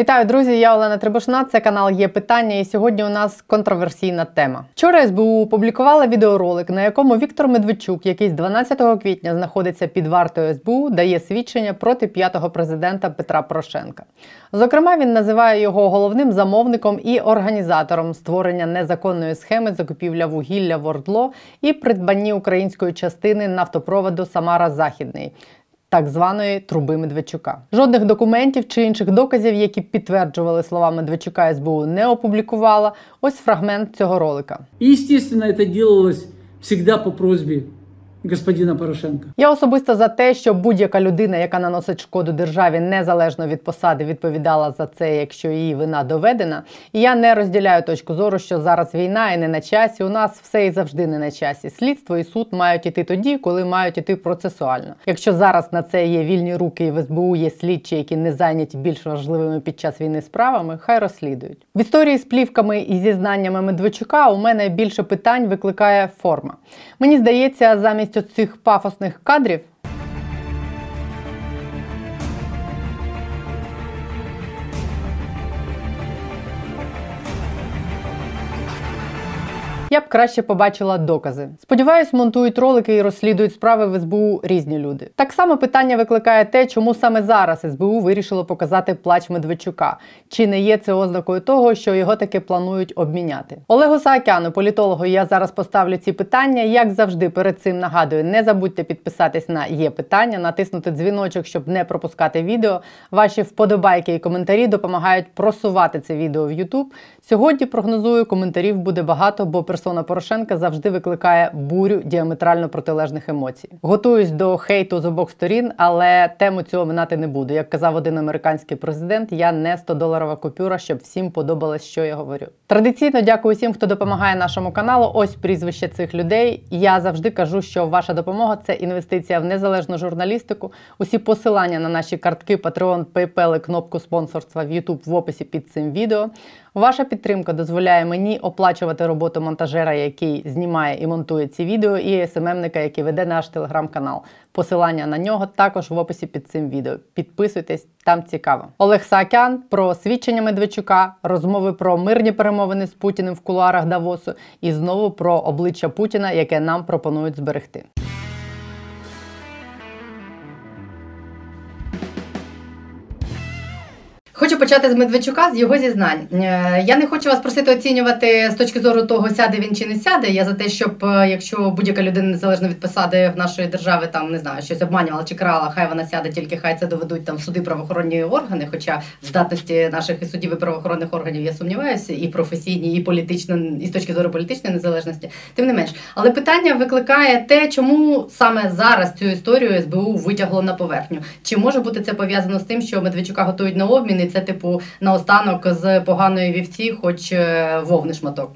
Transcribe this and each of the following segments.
Вітаю, друзі! Я Олена Трибушна. Це канал є питання. І сьогодні у нас контроверсійна тема. Вчора СБУ опублікувала відеоролик, на якому Віктор Медведчук, який з 12 квітня знаходиться під вартою СБУ, дає свідчення проти п'ятого президента Петра Порошенка. Зокрема, він називає його головним замовником і організатором створення незаконної схеми закупівля вугілля в Ордло і придбанні української частини нафтопроводу Самара Західний так званої труби Медведчука. Жодних документів чи інших доказів, які підтверджували слова Медведчука, СБУ не опублікувала. Ось фрагмент цього ролика. І, звісно, це делалось завжди по просьбі господина Порошенка. Я особисто за те, що будь-яка людина, яка наносить шкоду державі, незалежно від посади, відповідала за це, якщо її вина доведена. І я не розділяю точку зору, що зараз війна і не на часі. У нас все і завжди не на часі. Слідство і суд мають іти тоді, коли мають іти процесуально. Якщо зараз на це є вільні руки, і в СБУ є слідчі, які не зайняті більш важливими під час війни справами, хай розслідують. В історії з плівками і зізнаннями Медведчука у мене більше питань викликає форма. Мені здається, замість замість оцих пафосних кадрів Я б краще побачила докази. Сподіваюсь, монтують ролики і розслідують справи в СБУ різні люди. Так само питання викликає те, чому саме зараз СБУ вирішило показати плач Медведчука. Чи не є це ознакою того, що його таки планують обміняти? Олегу Саакяну, політологу, я зараз поставлю ці питання. Як завжди, перед цим нагадую, не забудьте підписатись на є питання, натиснути дзвіночок, щоб не пропускати відео. Ваші вподобайки і коментарі допомагають просувати це відео в YouTube. Сьогодні прогнозую, коментарів буде багато, бо персона Порошенка завжди викликає бурю діаметрально протилежних емоцій. Готуюсь до хейту з обох сторін, але тему цього минати не буду. Як казав один американський президент, я не 100-доларова купюра, щоб всім подобалось, що я говорю. Традиційно дякую всім, хто допомагає нашому каналу. Ось прізвище цих людей. Я завжди кажу, що ваша допомога це інвестиція в незалежну журналістику. Усі посилання на наші картки, Patreon, PayPal і кнопку спонсорства в YouTube в описі під цим відео. Ваша підтримка дозволяє мені оплачувати роботу монтажера, який знімає і монтує ці відео, і СММника, який веде наш телеграм-канал. Посилання на нього також в описі під цим відео. Підписуйтесь, там цікаво. Олег Саакян про свідчення Медведчука, розмови про мирні перемовини з Путіним в кулуарах Давосу і знову про обличчя Путіна, яке нам пропонують зберегти. Почати з Медведчука з його зізнань. Е, я не хочу вас просити оцінювати з точки зору того, сяде він чи не сяде. Я за те, щоб е, якщо будь-яка людина незалежно від посади в нашої держави там не знаю, щось обманювала чи крала, хай вона сяде, тільки хай це доведуть там суди правоохоронні органи. Хоча в здатності наших і судів і правоохоронних органів я сумніваюся, і професійні, і політично, і з точки зору політичної незалежності, тим не менш. Але питання викликає те, чому саме зараз цю історію СБУ витягло на поверхню. Чи може бути це пов'язано з тим, що Медведчука готують на обмін? і це, типу, наостанок з поганої вівці, хоч е, вовний шматок?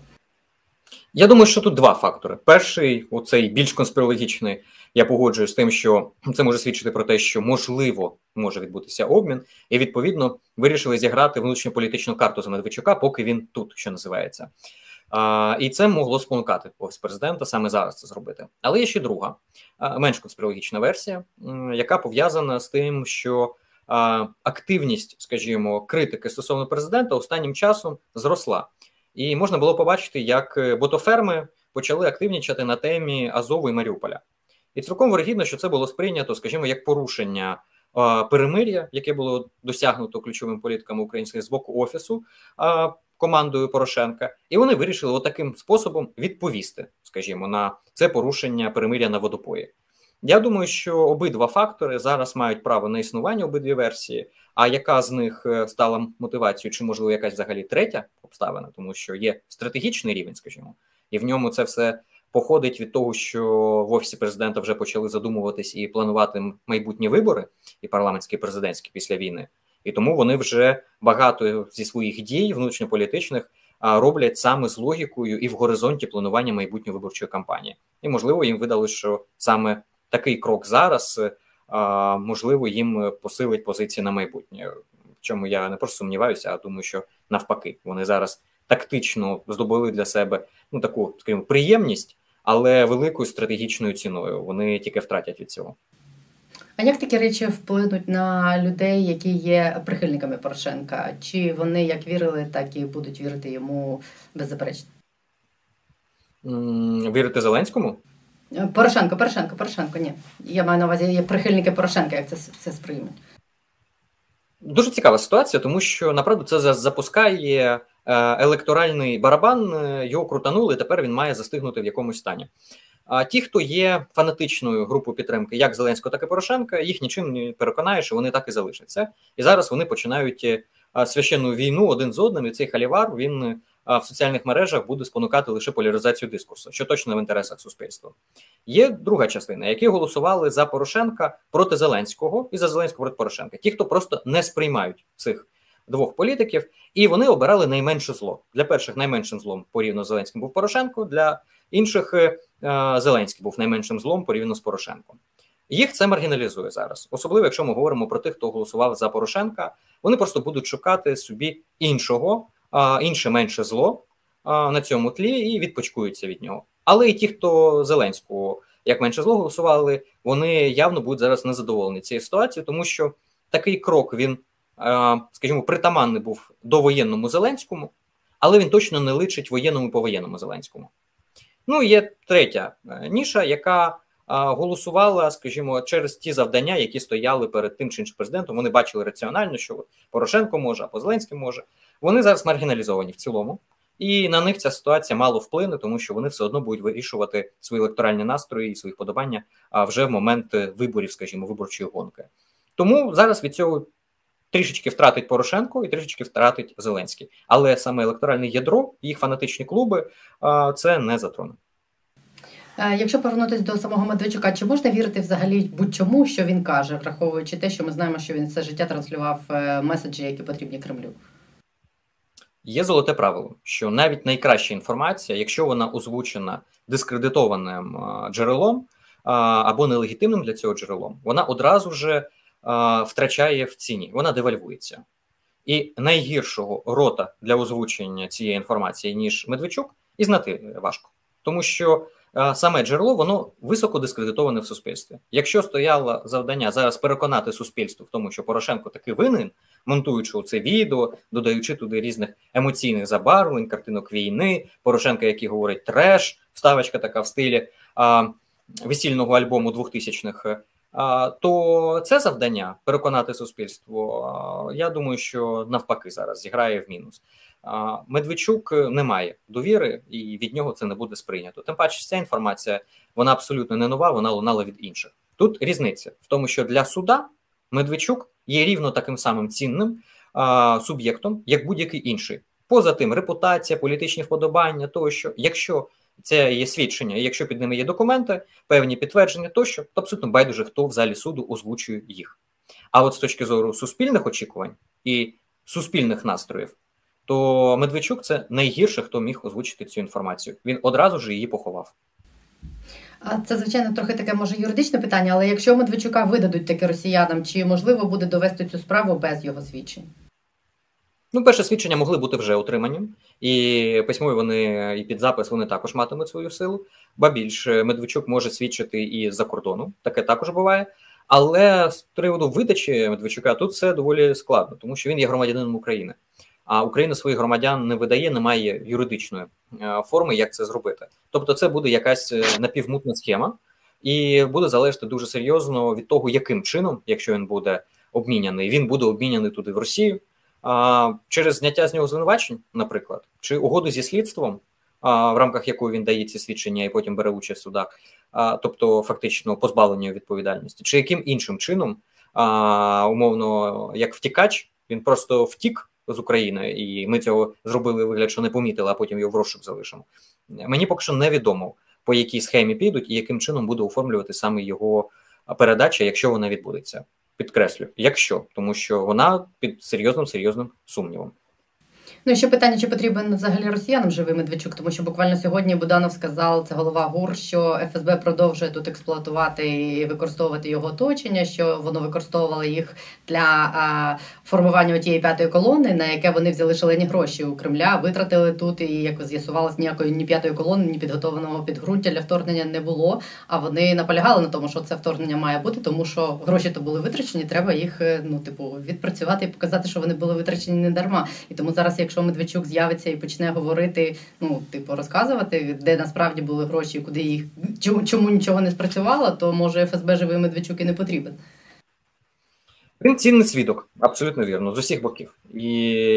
Я думаю, що тут два фактори. Перший, оцей більш конспірологічний, я погоджуюсь з тим, що це може свідчити про те, що можливо може відбутися обмін, і відповідно вирішили зіграти внутрішньополітичну карту за Медведчука, поки він тут, що називається. А, І це могло спонукати офіс президента саме зараз це зробити. Але є ще друга, менш конспірологічна версія, яка пов'язана з тим, що активність, скажімо, критики стосовно президента останнім часом зросла, і можна було побачити, як е, ботоферми почали активнічати на темі Азову і Маріуполя. І цілком вирогідно, що це було сприйнято, скажімо, як порушення перемир'я, яке було досягнуто ключовими політиками українських з боку офісу командою Порошенка, і вони вирішили отаким способом відповісти, скажімо, на це порушення перемир'я на водопої. Я думаю, що обидва фактори зараз мають право на існування обидві версії. А яка з них е, стала мотивацією, чи можливо якась взагалі третя обставина, тому що є стратегічний рівень, скажімо, і в ньому це все походить від того, що в офісі президента вже почали задумуватись і планувати майбутні вибори, і парламентські і президентські після війни, і тому вони вже багато зі своїх дій внутрішньополітичних роблять саме з логікою і в горизонті планування майбутньої виборчої кампанії. І можливо їм видали, що саме такий крок зараз е, можливо їм посилить позиції на майбутнє. В чому я не просто сумніваюся, а думаю, що навпаки, вони зараз тактично здобули для себе ну таку, скажімо, приємність, але великою стратегічною ціною. Вони тільки втратять від цього. А як такі речі вплинуть на людей, які є прихильниками Порошенка? Чи вони як вірили, так і будуть вірити йому беззаперечно? Вірити Зеленському? Порошенко, Порошенко, Порошенко, ні. Я маю на увазі є прихильники Порошенка, як це все сприймуть. Дуже цікава ситуація, тому що направду це запускає е, електоральний барабан, е, його крутанули, і тепер він має застигнути в якомусь стані. А ті, хто є фанатичною групою підтримки, як Зеленського, так і Порошенка, їх нічим не переконає, що вони так і залишаться. І зараз вони починають е, священну війну один з одним. І цей халівар він в соціальних мережах буде спонукати лише поляризацію дискурсу, що точно в інтересах суспільства. Є друга частина, які голосували за Порошенка проти Зеленського і за Зеленського проти Порошенка. Ті, хто просто не сприймають цих двох політиків, і вони обирали найменше зло. Для перших найменшим злом порівняно з Зеленським був Порошенко, для інших е, Зеленський був найменшим злом порівняно з Порошенком. Їх це маргіналізує зараз, особливо якщо ми говоримо про тих, хто голосував за Порошенка. Вони просто будуть шукати собі іншого інше менше зло на цьому тлі і відпочкуються від нього. Але і ті, хто Зеленського як менше зло голосували, вони явно будуть зараз незадоволені цією ситуацією, тому що такий крок він, скажімо, притаманний був до воєнному Зеленському, але він точно не личить воєнному і повоєнному Зеленському. Ну і є третя е, ніша, яка голосувала, скажімо, через ті завдання, які стояли перед тим чи іншим президентом. Вони бачили раціонально, що Порошенко може, а Зеленський може. Вони зараз маргіналізовані в цілому, і на них ця ситуація мало вплине, тому що вони все одно будуть вирішувати свої електоральні настрої і свої подобання а вже в момент виборів, скажімо, виборчої гонки. Тому зараз від цього. Трішечки втратить Порошенко і трішечки втратить Зеленський, але саме електоральне ядро, їх фанатичні клуби це не затроне. Якщо повернутися до самого Медведчука, чи можна вірити взагалі будь-чому, що він каже, враховуючи те, що ми знаємо, що він все життя транслював е, меседжі, які потрібні Кремлю? Є золоте правило, що навіть найкраща інформація, якщо вона озвучена дискредитованим джерелом або нелегітимним для цього джерелом, вона одразу ж втрачає в ціні, вона девальвується. І найгіршого рота для озвучення цієї інформації, ніж Медведчук, і знати важко, тому що саме джерело воно високо дискредитоване в суспільстві. Якщо стояло завдання зараз переконати суспільство в тому, що Порошенко таки винен, монтуючи це відео, додаючи туди різних емоційних забарвлень, картинок війни, Порошенка, який говорить треш, вставочка така в стилі а, весільного альбому 2000-х, а, то це завдання переконати суспільство. Я думаю, що навпаки зараз зіграє в мінус. Медведчук не має довіри, і від нього це не буде сприйнято. Тим паче, ця інформація вона абсолютно не нова, вона лунала від інших. Тут різниця в тому, що для суда Медведчук є рівно таким самим цінним суб'єктом, як будь-який інший. Поза тим, репутація, політичні вподобання, тощо, якщо це є свідчення, якщо під ними є документи, певні підтвердження, тощо, то абсолютно байдуже, хто в залі суду озвучує їх. А от з точки зору суспільних очікувань і суспільних настроїв то Медведчук це найгірше, хто міг озвучити цю інформацію. Він одразу ж її поховав. Це, звичайно, трохи таке може юридичне питання, але якщо Медведчука видадуть таке росіянам, чи можливо буде довести цю справу без його свідчень? Ну, перше свідчення могли бути вже отримані, і письмові вони і під запис вони також матимуть свою силу. Ба більше Медведчук може свідчити і за кордону, таке також буває. Але з приводу видачі Медведчука тут все доволі складно, тому що він є громадянином України. А Україна своїх громадян не видає, немає юридичної е, форми, як це зробити. Тобто, це буде якась е, напівмутна схема, і буде залежати дуже серйозно від того, яким чином, якщо він буде обміняний, він буде обміняний туди в Росію через зняття з нього звинувачень, наприклад, чи угоду зі слідством, в рамках якої він дає ці свідчення і потім бере участь в судах, тобто фактично позбавлення відповідальності, чи яким іншим чином, умовно, як втікач, він просто втік з України, і ми цього зробили вигляд, що не помітили, а потім його в розшук залишимо. Мені поки що невідомо, по якій схемі підуть і яким чином буде оформлювати саме його передача, якщо вона відбудеться. Підкреслю, якщо тому, що вона під серйозним серйозним сумнівом. Ну і ще питання, чи потрібен взагалі росіянам живий Медведчук, тому що буквально сьогодні Буданов сказав, це голова ГУР, що ФСБ продовжує тут експлуатувати і використовувати його оточення, що воно використовувало їх для а, формування тієї п'ятої колони, на яке вони взяли шалені гроші у Кремля, витратили тут, і як з'ясувалось, ніякої ні п'ятої колони, ні підготованого підґрунтя для вторгнення не було. А вони наполягали на тому, що це вторгнення має бути, тому що гроші то були витрачені, треба їх е, ну типу відпрацювати і показати, що вони були витрачені не дарма. І тому зараз, якщо Медведчук з'явиться і почне говорити, ну типу розказувати, де насправді були гроші, куди їх чому, чому нічого не спрацювало, то може ФСБ живий Медведчук і не потрібен. Він цінний свідок, абсолютно вірно, з усіх боків. І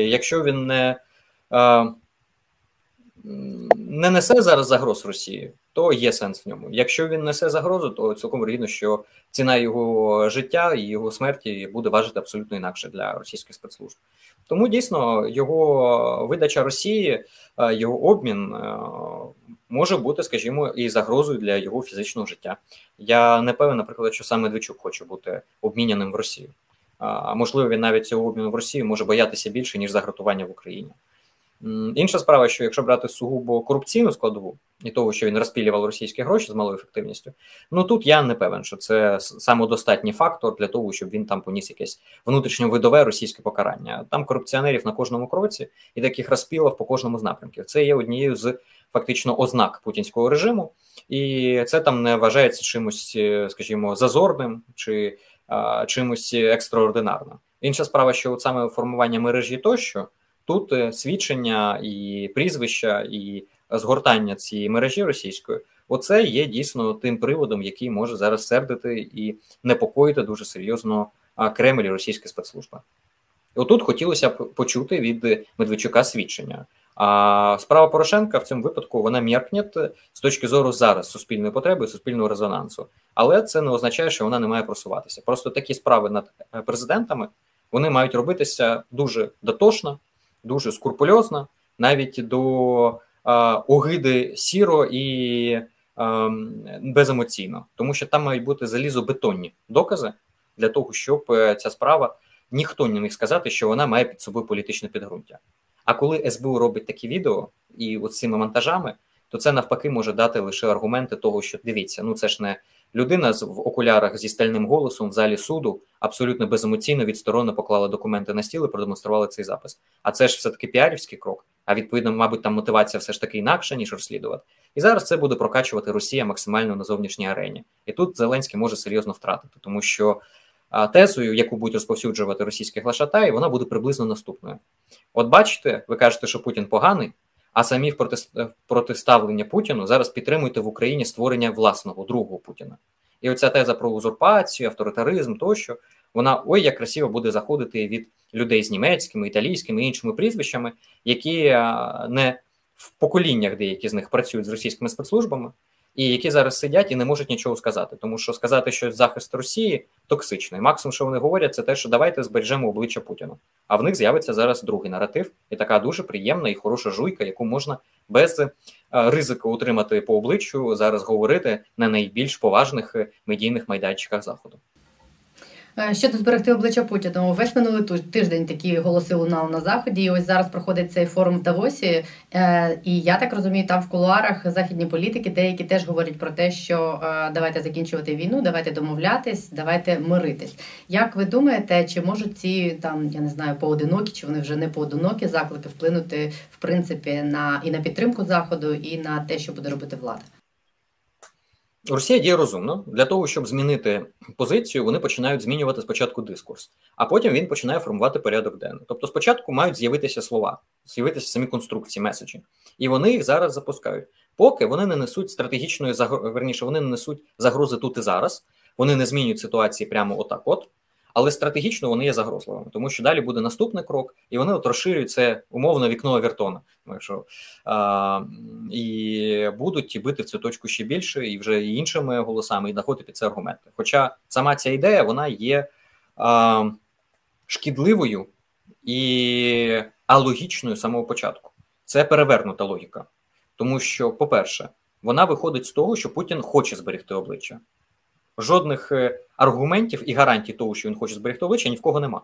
якщо він не е, не несе зараз загроз Росії, то є сенс в ньому. Якщо він несе загрозу, то цілком вірно, що ціна його життя і його смерті буде важити абсолютно інакше для російських спецслужб. Тому дійсно його видача Росії, е, його обмін е, може бути, скажімо, і загрозою для його фізичного життя. Я не певен, наприклад, що саме Медведчук хоче бути обміняним в Росію. А можливо, він навіть цього обміну в Росії може боятися більше ніж загратування в Україні. Інша справа, що якщо брати сугубо корупційну складову і того, що він розпілював російські гроші з малою ефективністю, ну тут я не певен, що це самодостатній фактор для того, щоб він там поніс якесь внутрішньовидове російське покарання. Там корупціонерів на кожному кроці і таких розпілів по кожному з напрямків. Це є однією з фактично ознак путінського режиму, і це там не вважається чимось, е, скажімо, зазорним чи а, чимось екстраординарним. Інша справа, що от саме формування мережі тощо. Тут е, свідчення і прізвища, і згортання цієї мережі російської, оце є дійсно тим приводом, який може зараз сердити і непокоїти дуже серйозно Кремль і російська спецслужба. Отут хотілося б почути від Медведчука свідчення. А справа Порошенка в цьому випадку вона меркне з точки зору зараз суспільної потреби, суспільного резонансу, але це не означає, що вона не має просуватися. Просто такі справи над е, президентами вони мають робитися дуже дотошно, дуже скрупульозно, навіть до а, огиди сіро і а, беземоційно, тому що там мають бути залізобетонні докази для того, щоб е, ця справа ніхто не міг сказати, що вона має під собою політичне підґрунтя. А коли СБУ робить такі відео і от цими монтажами, то це навпаки може дати лише аргументи того, що дивіться, ну це ж не Людина в окулярах зі стальним голосом в залі суду абсолютно беземоційно відсторонно поклала документи на стіл і продемонструвала цей запис. А це ж все таки піарівський крок. А відповідно, мабуть, там мотивація все ж таки інакша, ніж розслідувати. І зараз це буде прокачувати Росія максимально на зовнішній арені. І тут Зеленський може серйозно втратити, тому що тезою, яку будуть розповсюджувати російські глашатаї, вона буде приблизно наступною. От бачите, ви кажете, що Путін поганий. А самі в протиставлення Путіну зараз підтримуєте в Україні створення власного другого Путіна. І оця теза про узурпацію, авторитаризм тощо, вона ой як красиво буде заходити від людей з німецькими, італійськими і іншими прізвищами, які не в поколіннях деякі з них працюють з російськими спецслужбами, і які зараз сидять і не можуть нічого сказати, тому що сказати, що захист Росії токсичний. Максимум, що вони говорять, це те, що давайте збережемо обличчя Путіну. А в них з'явиться зараз другий наратив, і така дуже приємна і хороша жуйка, яку можна без е, ризику утримати по обличчю зараз говорити на найбільш поважних е, медійних майданчиках заходу. Е, щодо зберегти обличчя Путіна, весь минулий тиждень такі голоси лунали на заході. І ось зараз проходить цей форум в Давосі. Е, і я так розумію, там в кулуарах західні політики деякі теж говорять про те, що е, давайте закінчувати війну, давайте домовлятись, давайте миритись. Як ви думаєте, чи можуть ці там я не знаю поодинокі, чи вони вже не поодинокі заклики вплинути в принципі на і на підтримку заходу, і на те, що буде робити влада? Росія діє розумно для того, щоб змінити позицію, вони починають змінювати спочатку дискурс, а потім він починає формувати порядок денний. Тобто, спочатку мають з'явитися слова, з'явитися самі конструкції, меседжі, і вони їх зараз запускають. Поки вони не несуть стратегічної верніше, вони не несуть загрози тут і зараз. Вони не змінюють ситуації прямо отак. От але стратегічно вони є загрозливими, тому що далі буде наступний крок, і вони от розширюють це умовно вікно Вертона. Що, а, і будуть бити в цю точку ще більше, і вже іншими голосами, і знаходити під це аргументи. Хоча сама ця ідея вона є а, шкідливою і алогічною самого початку. Це перевернута логіка, тому що, по-перше, вона виходить з того, що Путін хоче зберегти обличчя жодних е, аргументів і гарантій того, що він хоче зберегти обличчя, ні в кого нема.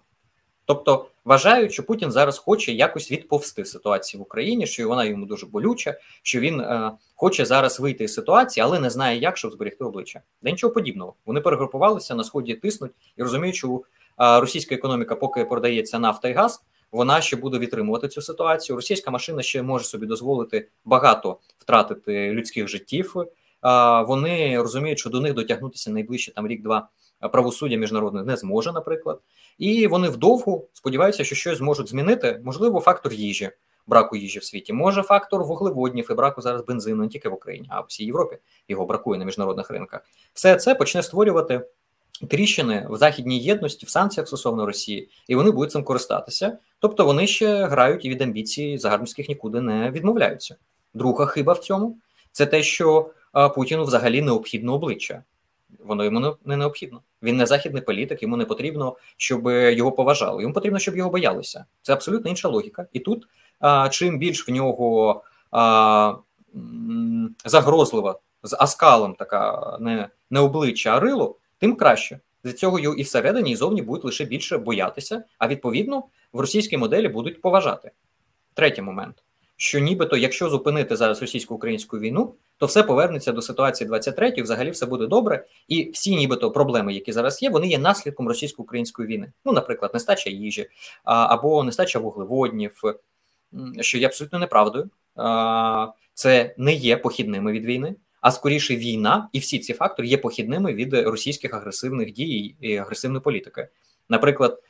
Тобто вважають, що Путін зараз хоче якось відповсти ситуацію в Україні, що вона йому дуже болюча, що він е, хоче зараз вийти з ситуації, але не знає, як щоб зберегти обличчя. Де нічого подібного. Вони перегрупувалися на сході, тиснуть і розуміють, що е, російська економіка, поки продається нафта і газ, вона ще буде відтримувати цю ситуацію. Російська машина ще може собі дозволити багато втратити людських життів. Е, вони розуміють, що до них дотягнутися найближче там рік-два правосуддя міжнародне не зможе, наприклад, і вони вдовгу сподіваються, що щось зможуть змінити. Можливо, фактор їжі, браку їжі в світі, може фактор вуглеводнів і браку зараз бензину не тільки в Україні, а в всій Європі його бракує на міжнародних ринках. Все це почне створювати. Тріщини в західній єдності в санкціях стосовно Росії, і вони будуть цим користатися. Тобто вони ще грають і від амбіцій загарбницьких нікуди не відмовляються. Друга хиба в цьому це те, що Путіну взагалі необхідно обличчя. Воно йому не необхідно. Він не західний політик, йому не потрібно, щоб його поважали. Йому потрібно, щоб його боялися. Це абсолютно інша логіка. І тут чим більш в нього загрозлива з аскалом така не не обличчя, а рило, тим краще. Для цього і всередині, і зовні будуть лише більше боятися, а відповідно в російській моделі будуть поважати. Третій момент: що нібито, якщо зупинити зараз російсько-українську війну, то все повернеться до ситуації 23-ї, взагалі все буде добре, і всі, нібито, проблеми, які зараз є, вони є наслідком російсько-української війни. Ну, наприклад, нестача їжі або нестача вуглеводнів, що є абсолютно неправдою. Це не є похідними від війни, а скоріше війна, і всі ці фактори є похідними від російських агресивних дій і агресивної політики. Наприклад,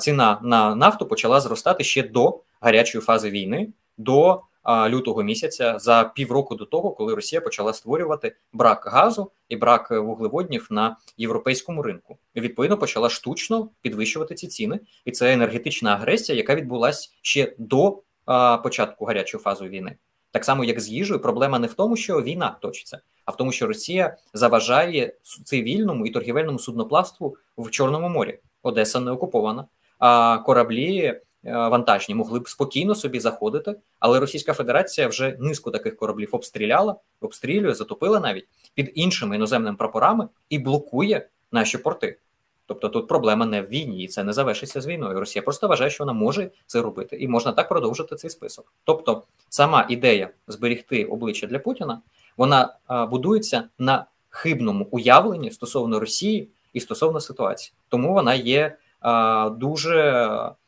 ціна на нафту почала зростати ще до гарячої фази війни. до лютого місяця за півроку до того, коли Росія почала створювати брак газу і брак вуглеводнів на європейському ринку. І, Відповідно, почала штучно підвищувати ці ціни, і це енергетична агресія, яка відбулася ще до початку гарячої фази війни. Так само, як з їжею, проблема не в тому, що війна точиться, а в тому, що Росія заважає цивільному і торгівельному судноплавству в Чорному морі. Одеса не окупована, а кораблі Е, вантажні могли б спокійно собі заходити, але Російська Федерація вже низку таких кораблів обстріляла, обстрілює, затопила навіть під іншими іноземними прапорами і блокує наші порти. Тобто тут проблема не в війні, і це не завершиться з війною. Росія просто вважає, що вона може це робити, і можна так продовжити цей список. Тобто, сама ідея зберігти обличчя для Путіна вона а, будується на хибному уявленні стосовно Росії і стосовно ситуації, тому вона є а, дуже Е,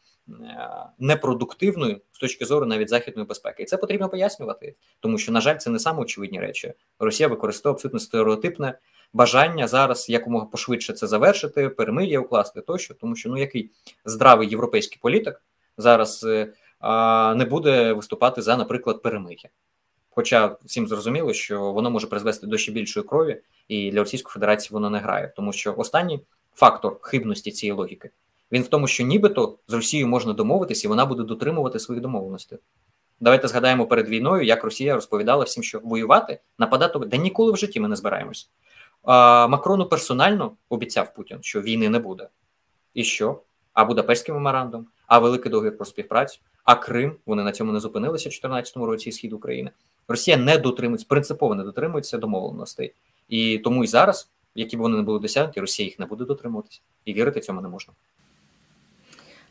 непродуктивною з точки зору навіть західної безпеки, і це потрібно пояснювати, тому що на жаль, це не саме очевидні речі. Росія використовує абсолютно стереотипне бажання зараз якомога пошвидше це завершити, перемир'я укласти тощо, тому що ну який здравий європейський політик зараз е, а, не буде виступати за, наприклад, перемир'я. Хоча всім зрозуміло, що воно може призвести до ще більшої крові, і для Російської Федерації воно не грає, тому що останній фактор хибності цієї логіки він в тому, що нібито з Росією можна домовитися, і вона буде дотримувати своїх домовленостей. Давайте згадаємо перед війною, як Росія розповідала всім, що воювати, нападати, де ніколи в житті ми не збираємось. А, Макрону персонально обіцяв Путін, що війни не буде. І що? А Будапештський меморандум, а великий договір про співпрацю, а Крим. Вони на цьому не зупинилися в 2014 році і схід України. Росія не дотримується, принципово не дотримується домовленостей. І тому і зараз, які б вони не були досягнуті, Росія їх не буде дотримуватися. І вірити цьому не можна.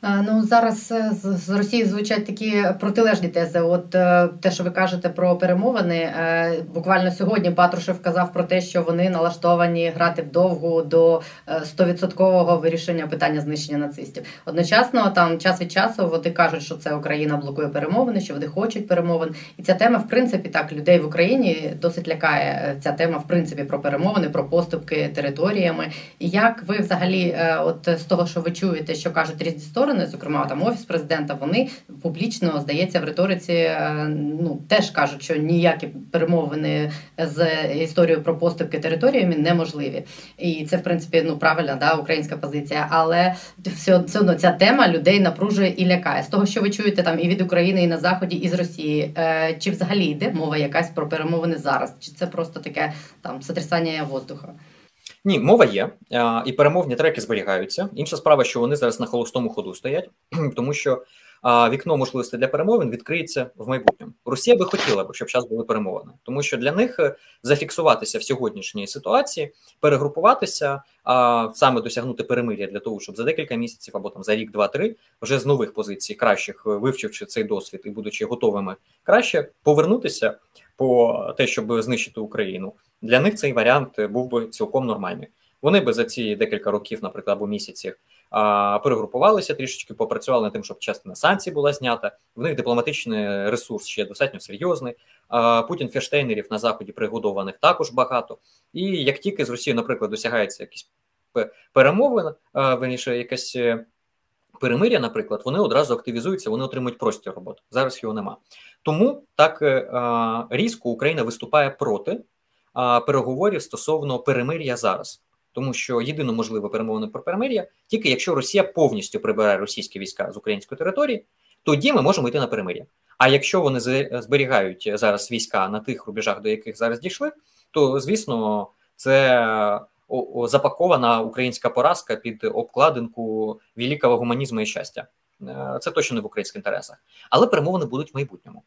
Ну зараз е, з Росії звучать такі протилежні тези. От е, те, що ви кажете про перемовини, е, буквально сьогодні Патрушев казав про те, що вони налаштовані грати вдовгу до стовідсоткового вирішення питання знищення нацистів. Одночасно, там час від часу вони кажуть, що це Україна блокує перемовини, що вони хочуть перемовин. І ця тема, в принципі, так людей в Україні досить лякає. Ця тема, в принципі, про перемовини, про поступки територіями. І як ви взагалі, от з того, що ви чуєте, що кажуть різні сторони сторони, зокрема там офіс президента, вони публічно здається в риториці. Е, ну теж кажуть, що ніякі перемовини з історією про поступки територіями неможливі, і це в принципі ну правильна да українська позиція, але все, все одно ця тема людей напружує і лякає з того, що ви чуєте там і від України, і на заході, і з Росії. Е, чи взагалі йде мова якась про перемовини зараз? Чи це просто таке там сотрясання воздуха? Ні, мова є, і перемовні треки зберігаються. Інша справа, що вони зараз на холостому ходу стоять, тому що вікно можливостей для перемовин відкриється в майбутньому. Росія би хотіла б, щоб час були перемовини, тому що для них е, зафіксуватися в сьогоднішній ситуації, перегрупуватися, а саме досягнути перемир'я для того, щоб за декілька місяців або там за рік, два-три вже з нових позицій кращих е, вивчивши цей досвід і будучи готовими краще повернутися по те, щоб знищити Україну. Для них цей варіант був би цілком нормальний. Вони би за ці декілька років, наприклад, або місяців перегрупувалися трішечки, попрацювали над тим, щоб частина санкцій була знята. В них дипломатичний ресурс ще достатньо серйозний. Путін фештейнерів на заході пригодованих також багато. І як тільки з Росією, наприклад, досягається якісь перемовин, верніше якась е, перемиря, наприклад, вони одразу активізуються, вони отримують простір роботи. Зараз його нема. Тому так е, різко Україна виступає проти переговорів стосовно перемир'я зараз тому що єдино можливе перемовини про перемир'я тільки якщо Росія повністю прибирає російські війська з української території, тоді ми можемо йти на перемир'я. А якщо вони зберігають зараз війська на тих рубежах, до яких зараз дійшли, то звісно це запакована українська поразка під обкладинку великого гуманізму і щастя. Е, це точно не в українських інтересах, але перемовини будуть в майбутньому.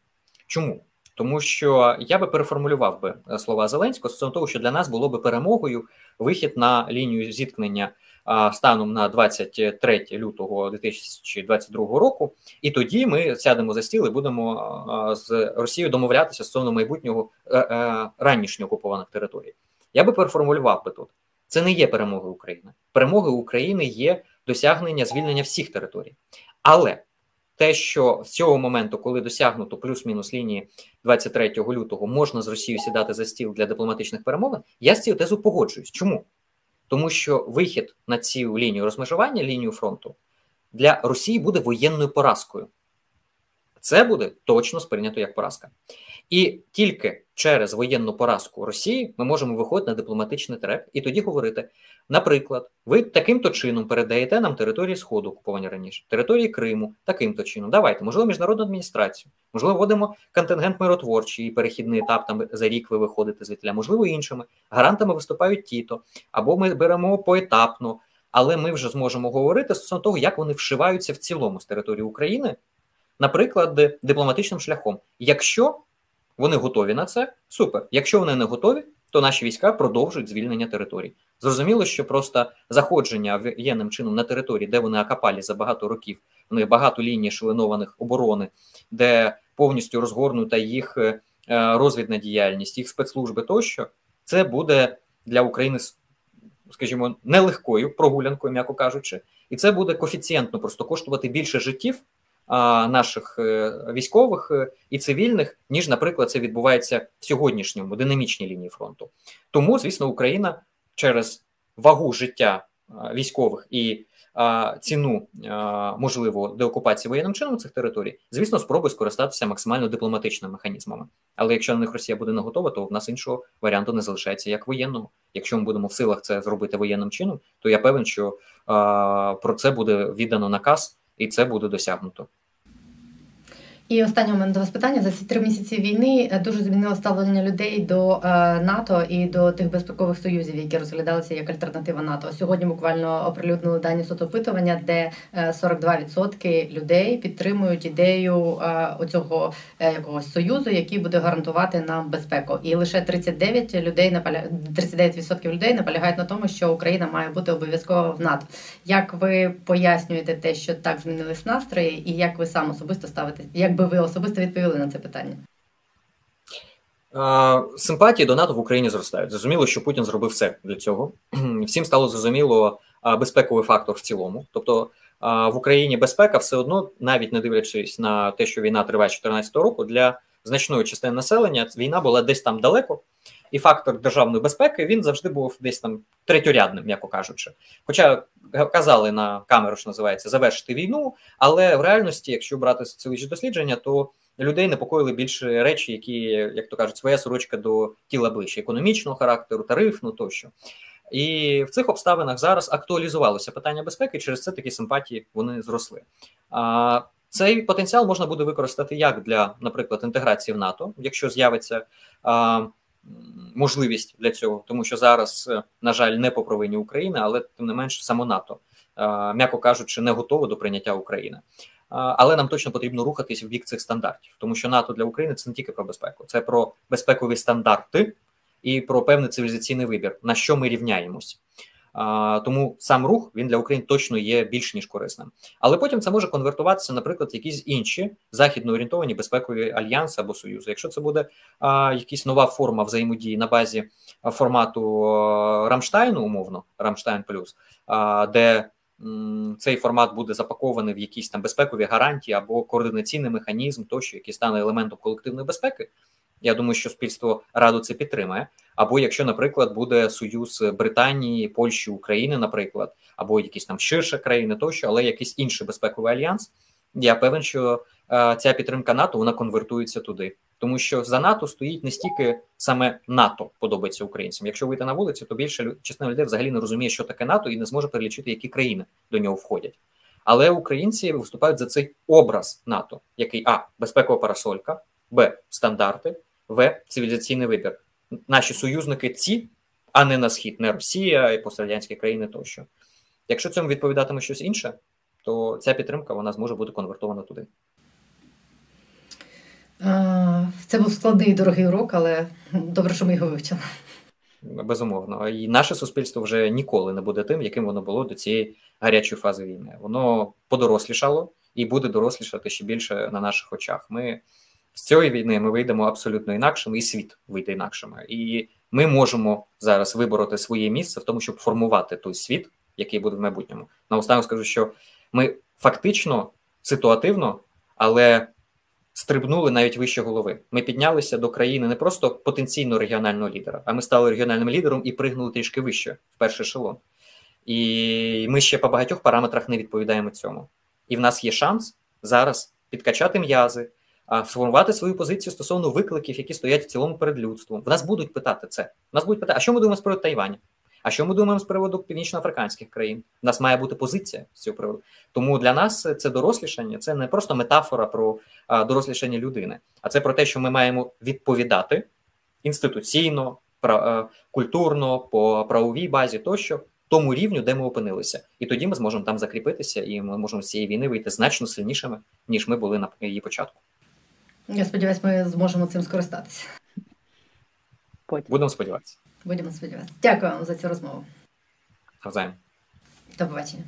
Чому? Тому що я би переформулював би е, слова Зеленського стосовно того, що для нас було би перемогою вихід на лінію зіткнення станом на 23 лютого 2022 року, і тоді ми сядемо за стіл і будемо з Росією домовлятися стосовно майбутнього е, е, ранішньо окупованих територій. Я би переформулював би тут. Це не є перемоги України. Перемоги України є досягнення звільнення всіх територій. Але те, що з цього моменту, коли досягнуто плюс-мінус лінії 23 лютого, можна з Росією сідати за стіл для дипломатичних перемовин, я з цією тезу погоджуюсь. Чому? Тому що вихід на цю лінію розмежування, лінію фронту для Росії буде воєнною поразкою. Це буде точно сприйнято як поразка. І тільки через воєнну поразку Росії ми можемо виходити на дипломатичний трек і тоді говорити: наприклад, ви таким-то чином передаєте нам території Сходу, окуповані раніше, території Криму, таким-то чином. Давайте, можливо, міжнародну адміністрацію, можливо, вводимо контингент миротворчий і перехідний етап там за рік ви виходите звідти, можливо, іншими. Гарантами виступають ті-то, або ми беремо поетапно, але ми вже зможемо говорити стосовно того, як вони вшиваються в цілому з території України. Наприклад, дипломатичним шляхом, якщо вони готові на це. Супер. Якщо вони не готові, то наші війська продовжують звільнення територій. Зрозуміло, що просто заходження воєнним чином на території, де вони акапалі за багато років, у них багато ліній шаленованих оборони, де повністю розгорнута їх е, розвідна діяльність, їх спецслужби тощо, це буде для України, скажімо, нелегкою прогулянкою, м'яко кажучи, і це буде коефіцієнтно просто коштувати більше життів наших е, військових е, і цивільних, ніж, наприклад, це відбувається в сьогоднішньому динамічній лінії фронту. Тому, звісно, Україна через вагу життя військових і ціну можливо деокупації воєнним чином цих територій, звісно, спробує скористатися максимально дипломатичними механізмами. Але якщо на них Росія буде не готова, то в нас іншого варіанту не залишається як воєнного. Якщо ми будемо в силах це зробити воєнним чином, то я певен, що про це буде віддано наказ, і це буде досягнуто. І останнє у мене до вас питання за ці три місяці війни е, дуже змінило ставлення людей до е, НАТО і до тих безпекових союзів, які розглядалися як альтернатива НАТО. Сьогодні буквально оприлюднили дані соцопитування, де 42% е, людей підтримують ідею оцього якогось союзу, який буде гарантувати нам безпеку. І лише 39 людей наполя... 39% людей наполягають на тому, що Україна має бути обов'язково в НАТО. Як ви пояснюєте те, що так змінились настрої, і як ви сам особисто ставите? Як би ви особисто відповіли на це питання? Симпатії до НАТО в Україні зростають. Зрозуміло, що Путін зробив все для цього. Всім стало зрозуміло безпековий фактор в цілому. Тобто в Україні безпека все одно, навіть не дивлячись на те, що війна триває 2014 року, для значної частини населення війна була десь там далеко, і фактор державної безпеки він завжди був десь там третьорядним, м'яко кажучи. Хоча казали на камеру, що називається завершити війну, але в реальності, якщо брати соціологічні дослідження, то людей непокоїли більше речі, які, як то кажуть, своя сорочка до тіла ближче, економічного характеру, тарифну тощо. І в цих обставинах зараз актуалізувалося питання безпеки, і через це такі симпатії вони зросли. А цей потенціал можна буде використати як для, наприклад, інтеграції в НАТО, якщо з'явиться а, можливість для цього, тому що зараз, е, на жаль, не по провині України, але тим не менш само НАТО, м'яко кажучи, не готово до прийняття України. але нам точно потрібно рухатись в бік цих стандартів, тому що НАТО для України це не тільки про безпеку, це про безпекові стандарти і про певний цивілізаційний вибір, на що ми рівняємось. Тому сам рух він для України точно є більш ніж корисним. Але потім це може конвертуватися, наприклад, в якісь інші західно орієнтовані безпекові альянси або союзи. Якщо це буде якась нова форма взаємодії на базі формату Рамштайну, умовно, Рамштайн Плюс, де цей формат буде запакований в якісь там безпекові гарантії або координаційний механізм, тощо, який стане елементом колективної безпеки. Я думаю, що суспільство раду це підтримає. Або якщо, наприклад, буде союз Британії, Польщі, України, наприклад, або якісь там ширше країни, тощо, але якийсь інший безпековий альянс, я певен, що е, ця підтримка НАТО вона конвертується туди, тому що за НАТО стоїть не стільки саме НАТО подобається українцям. Якщо вийти на вулицю, то більше частина людей взагалі не розуміє, що таке НАТО, і не зможе перелічити, які країни до нього входять. Але українці виступають за цей образ НАТО, який а безпекова парасолька, б стандарти, в цивілізаційний вибір. Наші союзники ці, а не на схід, не Росія і пострадянські країни тощо. Якщо цьому відповідатиме щось інше, то ця підтримка вона зможе бути конвертована туди. Це був складний і дорогий урок, але добре, що ми його вивчили. Безумовно, і наше суспільство вже ніколи не буде тим, яким воно було до цієї гарячої фази війни. Воно подорослішало і буде дорослішати ще більше на наших очах. Ми з цієї війни ми вийдемо абсолютно інакшими, і світ вийде інакшими. І ми можемо зараз вибороти своє місце в тому, щоб формувати той світ, який буде в майбутньому. Наостанок скажу, що ми фактично ситуативно, але стрибнули навіть вище голови. Ми піднялися до країни не просто потенційно регіонального лідера, а ми стали регіональним лідером і пригнули трішки вище в перший ешелон. І ми ще по багатьох параметрах не відповідаємо цьому. І в нас є шанс зараз підкачати м'язи, сформувати свою позицію стосовно викликів, які стоять в цілому перед людством. В нас будуть питати це. В нас будуть питати, а що ми думаємо з приводу Тайваня? А що ми думаємо з приводу північноафриканських країн? У нас має бути позиція з цього приводу. Тому для нас це дорослішання, це не просто метафора про дорослішання людини, а це про те, що ми маємо відповідати інституційно, культурно, по правовій базі тощо. Тому рівню, де ми опинилися, і тоді ми зможемо там закріпитися, і ми можемо з цієї війни вийти значно сильнішими, ніж ми були на її початку. Я сподіваюся, ми зможемо цим скористатися. Потім. Будемо сподіватися. Будемо сподіватися. Дякую вам за цю розмову. Навзаєм. До побачення.